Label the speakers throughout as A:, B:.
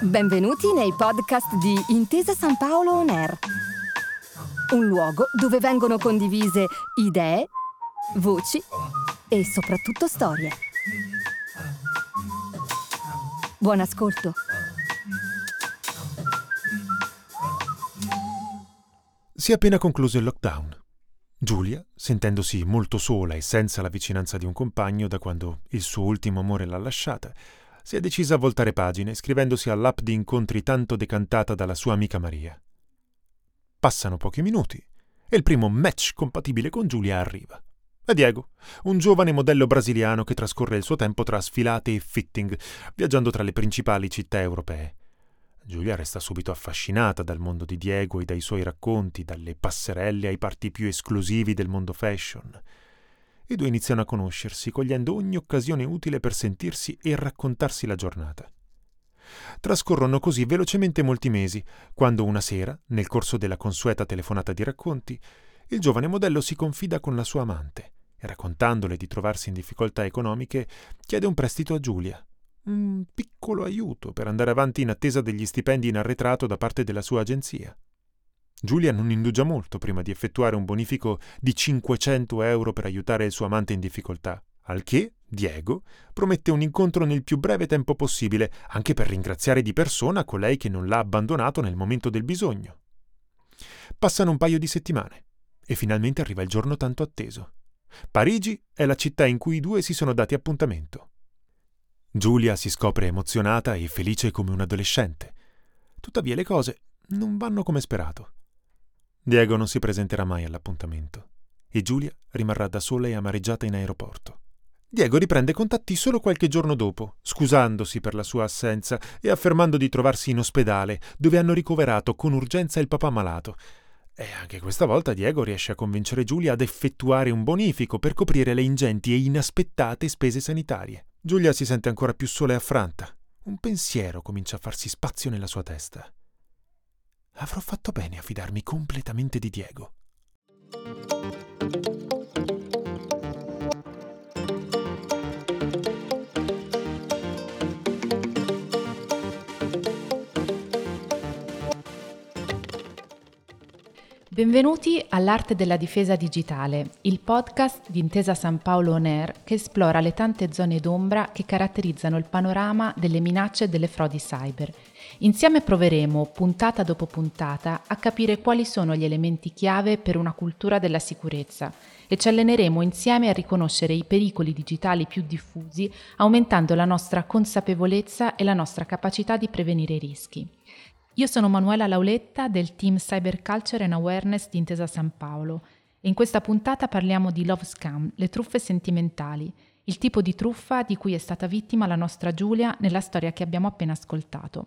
A: Benvenuti nei podcast di Intesa San Paolo On Air, un luogo dove vengono condivise idee, voci e soprattutto storie. Buon ascolto.
B: Si è appena concluso il lockdown. Giulia, sentendosi molto sola e senza la vicinanza di un compagno da quando il suo ultimo amore l'ha lasciata, si è decisa a voltare pagine iscrivendosi all'app di incontri tanto decantata dalla sua amica Maria. Passano pochi minuti e il primo match compatibile con Giulia arriva. È Diego, un giovane modello brasiliano che trascorre il suo tempo tra sfilate e fitting, viaggiando tra le principali città europee. Giulia resta subito affascinata dal mondo di Diego e dai suoi racconti, dalle passerelle ai parti più esclusivi del mondo fashion i due iniziano a conoscersi, cogliendo ogni occasione utile per sentirsi e raccontarsi la giornata. Trascorrono così velocemente molti mesi, quando una sera, nel corso della consueta telefonata di racconti, il giovane modello si confida con la sua amante e, raccontandole di trovarsi in difficoltà economiche, chiede un prestito a Giulia, un piccolo aiuto per andare avanti in attesa degli stipendi in arretrato da parte della sua agenzia. Giulia non indugia molto prima di effettuare un bonifico di 500 euro per aiutare il suo amante in difficoltà, al che Diego promette un incontro nel più breve tempo possibile, anche per ringraziare di persona colei che non l'ha abbandonato nel momento del bisogno. Passano un paio di settimane e finalmente arriva il giorno tanto atteso. Parigi è la città in cui i due si sono dati appuntamento. Giulia si scopre emozionata e felice come un adolescente. Tuttavia le cose non vanno come sperato. Diego non si presenterà mai all'appuntamento e Giulia rimarrà da sola e amareggiata in aeroporto. Diego riprende contatti solo qualche giorno dopo, scusandosi per la sua assenza e affermando di trovarsi in ospedale, dove hanno ricoverato con urgenza il papà malato. E anche questa volta Diego riesce a convincere Giulia ad effettuare un bonifico per coprire le ingenti e inaspettate spese sanitarie. Giulia si sente ancora più sola e affranta. Un pensiero comincia a farsi spazio nella sua testa. Avrò fatto bene a fidarmi completamente di Diego.
C: Benvenuti all'Arte della Difesa Digitale, il podcast di Intesa San Paolo On Air che esplora le tante zone d'ombra che caratterizzano il panorama delle minacce e delle frodi cyber Insieme proveremo, puntata dopo puntata, a capire quali sono gli elementi chiave per una cultura della sicurezza e ci alleneremo insieme a riconoscere i pericoli digitali più diffusi, aumentando la nostra consapevolezza e la nostra capacità di prevenire i rischi. Io sono Manuela Lauletta del team Cyber Culture and Awareness di Intesa San Paolo e in questa puntata parliamo di Love Scam, le truffe sentimentali, il tipo di truffa di cui è stata vittima la nostra Giulia nella storia che abbiamo appena ascoltato.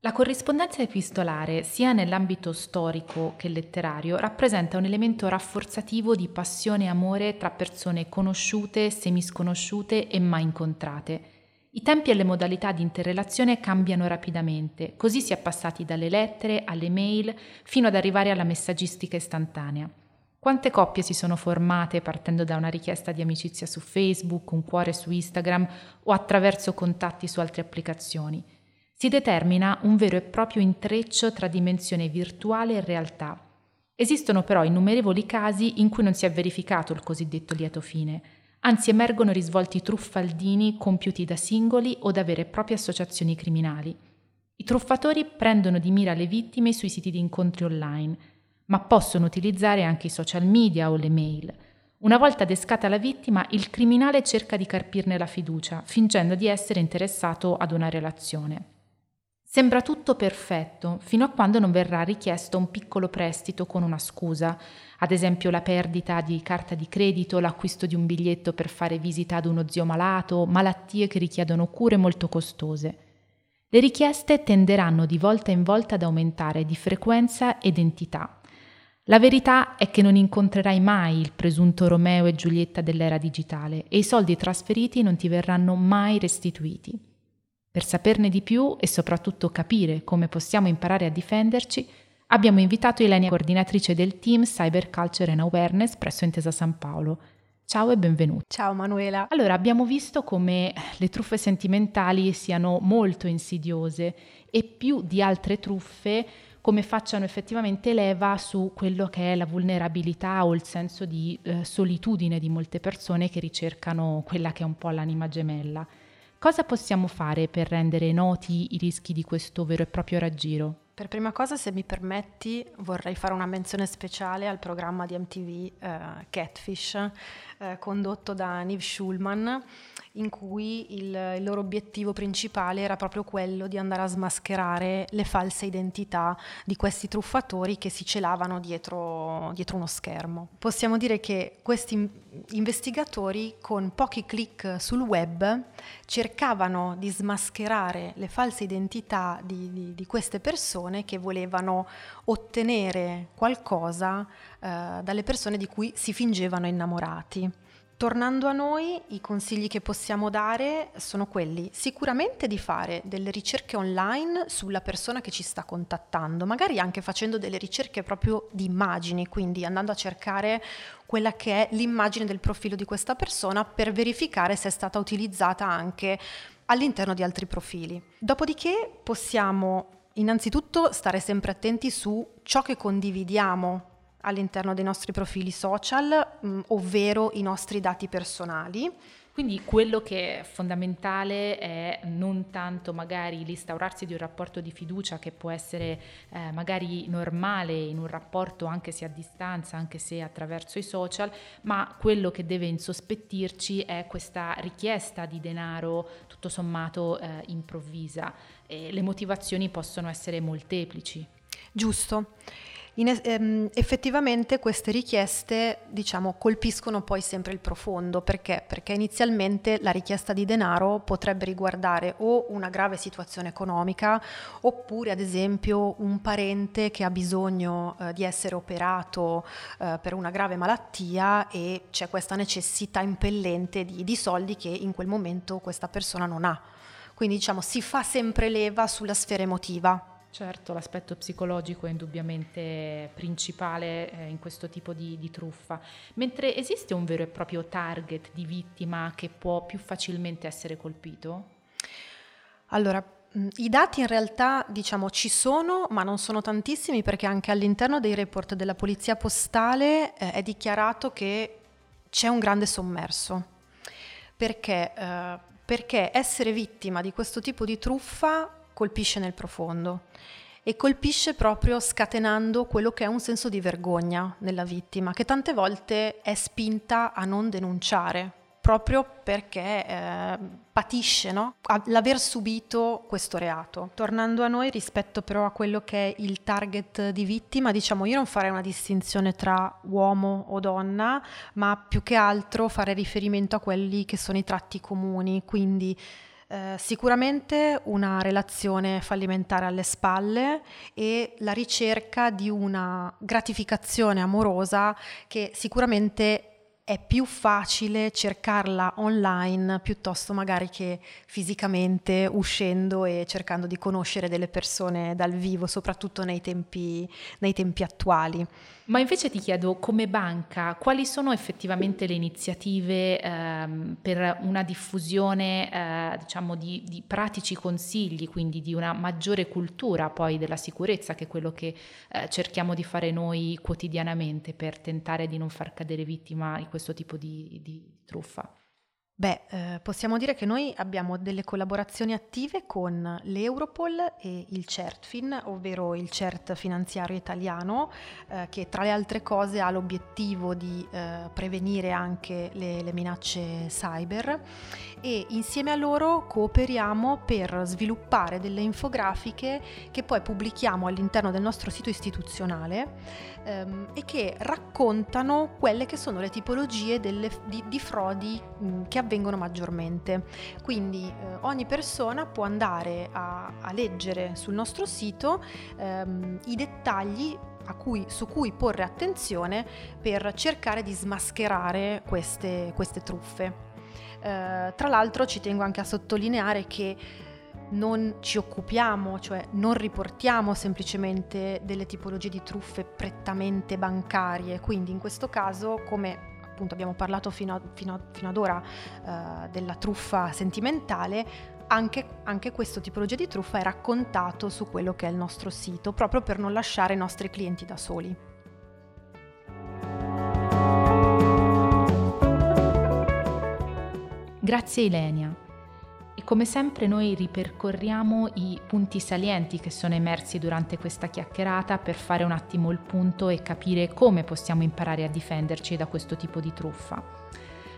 C: La corrispondenza epistolare, sia nell'ambito storico che letterario, rappresenta un elemento rafforzativo di passione e amore tra persone conosciute, semisconosciute e mai incontrate. I tempi e le modalità di interrelazione cambiano rapidamente, così si è passati dalle lettere alle mail fino ad arrivare alla messaggistica istantanea. Quante coppie si sono formate partendo da una richiesta di amicizia su Facebook, un cuore su Instagram o attraverso contatti su altre applicazioni? si determina un vero e proprio intreccio tra dimensione virtuale e realtà. Esistono però innumerevoli casi in cui non si è verificato il cosiddetto lieto fine, anzi emergono risvolti truffaldini compiuti da singoli o da vere e proprie associazioni criminali. I truffatori prendono di mira le vittime sui siti di incontri online, ma possono utilizzare anche i social media o le mail. Una volta descata la vittima, il criminale cerca di carpirne la fiducia, fingendo di essere interessato ad una relazione. Sembra tutto perfetto fino a quando non verrà richiesto un piccolo prestito con una scusa, ad esempio la perdita di carta di credito, l'acquisto di un biglietto per fare visita ad uno zio malato, malattie che richiedono cure molto costose. Le richieste tenderanno di volta in volta ad aumentare di frequenza ed entità. La verità è che non incontrerai mai il presunto Romeo e Giulietta dell'era digitale e i soldi trasferiti non ti verranno mai restituiti. Per saperne di più e soprattutto capire come possiamo imparare a difenderci, abbiamo invitato Ilenia, coordinatrice del team Cyber Culture and Awareness presso Intesa San Paolo. Ciao e benvenuti.
D: Ciao Manuela.
C: Allora, abbiamo visto come le truffe sentimentali siano molto insidiose e più di altre truffe come facciano effettivamente leva su quello che è la vulnerabilità o il senso di eh, solitudine di molte persone che ricercano quella che è un po' l'anima gemella. Cosa possiamo fare per rendere noti i rischi di questo vero e proprio raggiro?
D: Per prima cosa, se mi permetti, vorrei fare una menzione speciale al programma di MTV eh, Catfish, eh, condotto da Niv Schulman, in cui il, il, loro obiettivo principale era proprio quello di andare a smascherare le false identità di questi truffatori che si celavano dietro, dietro uno schermo. Possiamo dire che questi investigatori con pochi clic sul web cercavano di smascherare le false identità di, di, di queste persone che volevano ottenere qualcosa eh, dalle persone di cui si fingevano innamorati. Tornando a noi, i consigli che possiamo dare sono quelli sicuramente di fare delle ricerche online sulla persona che ci sta contattando, magari anche facendo delle ricerche proprio di immagini, quindi andando a cercare quella che è l'immagine del profilo di questa persona per verificare se è stata utilizzata anche all'interno di altri profili. Dopodiché possiamo innanzitutto stare sempre attenti su ciò che condividiamo all'interno dei nostri profili social, mh, mm, ovvero i nostri dati personali.
C: Quindi quello che è fondamentale è non tanto magari l'instaurarsi di un rapporto di fiducia che può essere eh, magari normale in un rapporto anche se a distanza, anche se attraverso i social, ma quello che deve insospettirci è questa richiesta di denaro tutto sommato eh, improvvisa. E le motivazioni possono essere molteplici.
D: Giusto. In, ehm, effettivamente queste richieste diciamo, colpiscono poi sempre il profondo perché? perché inizialmente la richiesta di denaro potrebbe riguardare o una grave situazione economica oppure ad esempio un parente che ha bisogno eh, di essere operato eh, per una grave malattia e c'è questa necessità impellente di, di soldi che in quel momento questa persona non ha. Quindi diciamo si fa sempre leva sulla sfera emotiva.
C: Certo, l'aspetto psicologico è indubbiamente principale eh, in questo tipo di, di, truffa, mentre esiste un vero e proprio target di vittima che può più facilmente essere colpito?
D: Allora, i dati in realtà diciamo ci sono, ma non sono tantissimi perché anche all'interno dei report della polizia postale eh, è dichiarato che c'è un grande sommerso. Perché? Eh, perché essere vittima di questo tipo di truffa colpisce nel profondo e colpisce proprio scatenando quello che è un senso di vergogna nella vittima, che tante volte è spinta a non denunciare, proprio perché eh, patisce no? l'aver subito questo reato. Tornando a noi rispetto però a quello che è il target di vittima, diciamo io non farei una distinzione tra uomo o donna, ma più che altro fare riferimento a quelli che sono i tratti comuni, quindi eh, sicuramente una relazione fallimentare alle spalle e la ricerca di una gratificazione amorosa che sicuramente è più facile cercarla online piuttosto magari che fisicamente uscendo e cercando di conoscere delle persone dal vivo, soprattutto nei tempi, nei tempi attuali.
C: Ma invece ti chiedo, come banca, quali sono effettivamente le iniziative ehm, per una diffusione eh, diciamo di, di, pratici consigli, quindi di una maggiore cultura poi della sicurezza, che è quello che eh, cerchiamo di fare noi quotidianamente per tentare di non far cadere vittima di questo tipo di, di truffa?
D: Beh, eh, possiamo dire che noi abbiamo delle collaborazioni attive con l'Europol e il CERTFIN, ovvero il CERT finanziario italiano, eh, che tra le altre cose ha l'obiettivo di eh, prevenire anche le, le, minacce cyber. E insieme a loro cooperiamo per sviluppare delle infografiche che poi pubblichiamo all'interno del nostro sito istituzionale ehm, e che raccontano quelle che sono le tipologie delle, di, di, frodi mh, che avvengono maggiormente. Quindi eh, ogni persona può andare a, a, leggere sul nostro sito ehm, i dettagli cui, su cui porre attenzione per cercare di smascherare queste, queste truffe. Eh, tra l'altro ci tengo anche a sottolineare che non ci occupiamo, cioè non riportiamo semplicemente delle tipologie di truffe prettamente bancarie, quindi in questo caso come appunto abbiamo parlato fino, a, fino, a, fino ad ora eh, della truffa sentimentale, anche, anche, questo tipologia di truffa è raccontato su quello che è il nostro sito, proprio per non lasciare i nostri clienti da soli.
C: Grazie Ilenia. Come sempre noi ripercorriamo i punti salienti che sono emersi durante questa chiacchierata per fare un attimo il punto e capire come possiamo imparare a difenderci da questo tipo di truffa.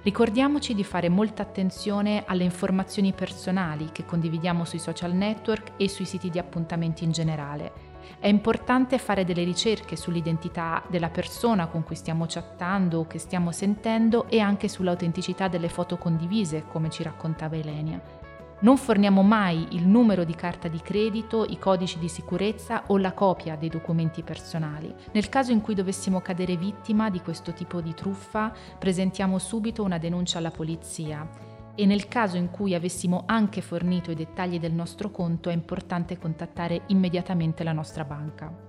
C: Ricordiamoci di fare molta attenzione alle informazioni personali che condividiamo sui social network e sui siti di appuntamenti in generale. È importante fare delle ricerche sull'identità della persona con cui stiamo chattando o che stiamo sentendo e anche sull'autenticità delle foto condivise, come ci raccontava Elenia. Non forniamo mai il numero di carta di credito, i codici di sicurezza o la copia dei documenti personali. Nel caso in cui dovessimo cadere vittima di questo tipo di truffa, presentiamo subito una denuncia alla polizia e nel caso in cui avessimo anche fornito i dettagli del nostro conto è importante contattare immediatamente la nostra banca.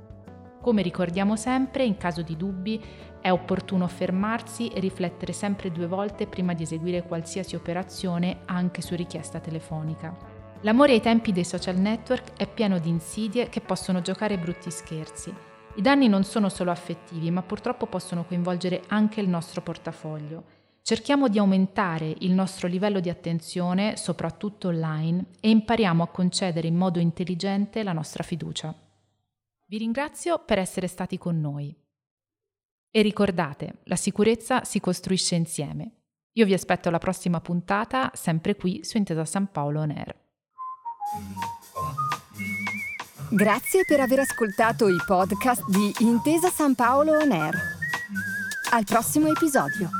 C: Come ricordiamo sempre, in caso di dubbi è opportuno fermarsi e riflettere sempre due volte prima di eseguire qualsiasi operazione anche su richiesta telefonica. L'amore ai tempi dei social network è pieno di insidie che possono giocare brutti scherzi. I danni non sono solo affettivi, ma purtroppo possono coinvolgere anche il nostro portafoglio. Cerchiamo di aumentare il nostro livello di attenzione, soprattutto online, e impariamo a concedere in modo intelligente la nostra fiducia. Vi ringrazio per essere stati con noi. E ricordate, la sicurezza si costruisce insieme. Io vi aspetto alla prossima puntata, sempre qui su Intesa San Paolo On Air.
A: Grazie per aver ascoltato i podcast di Intesa San Paolo On Air. Al prossimo episodio.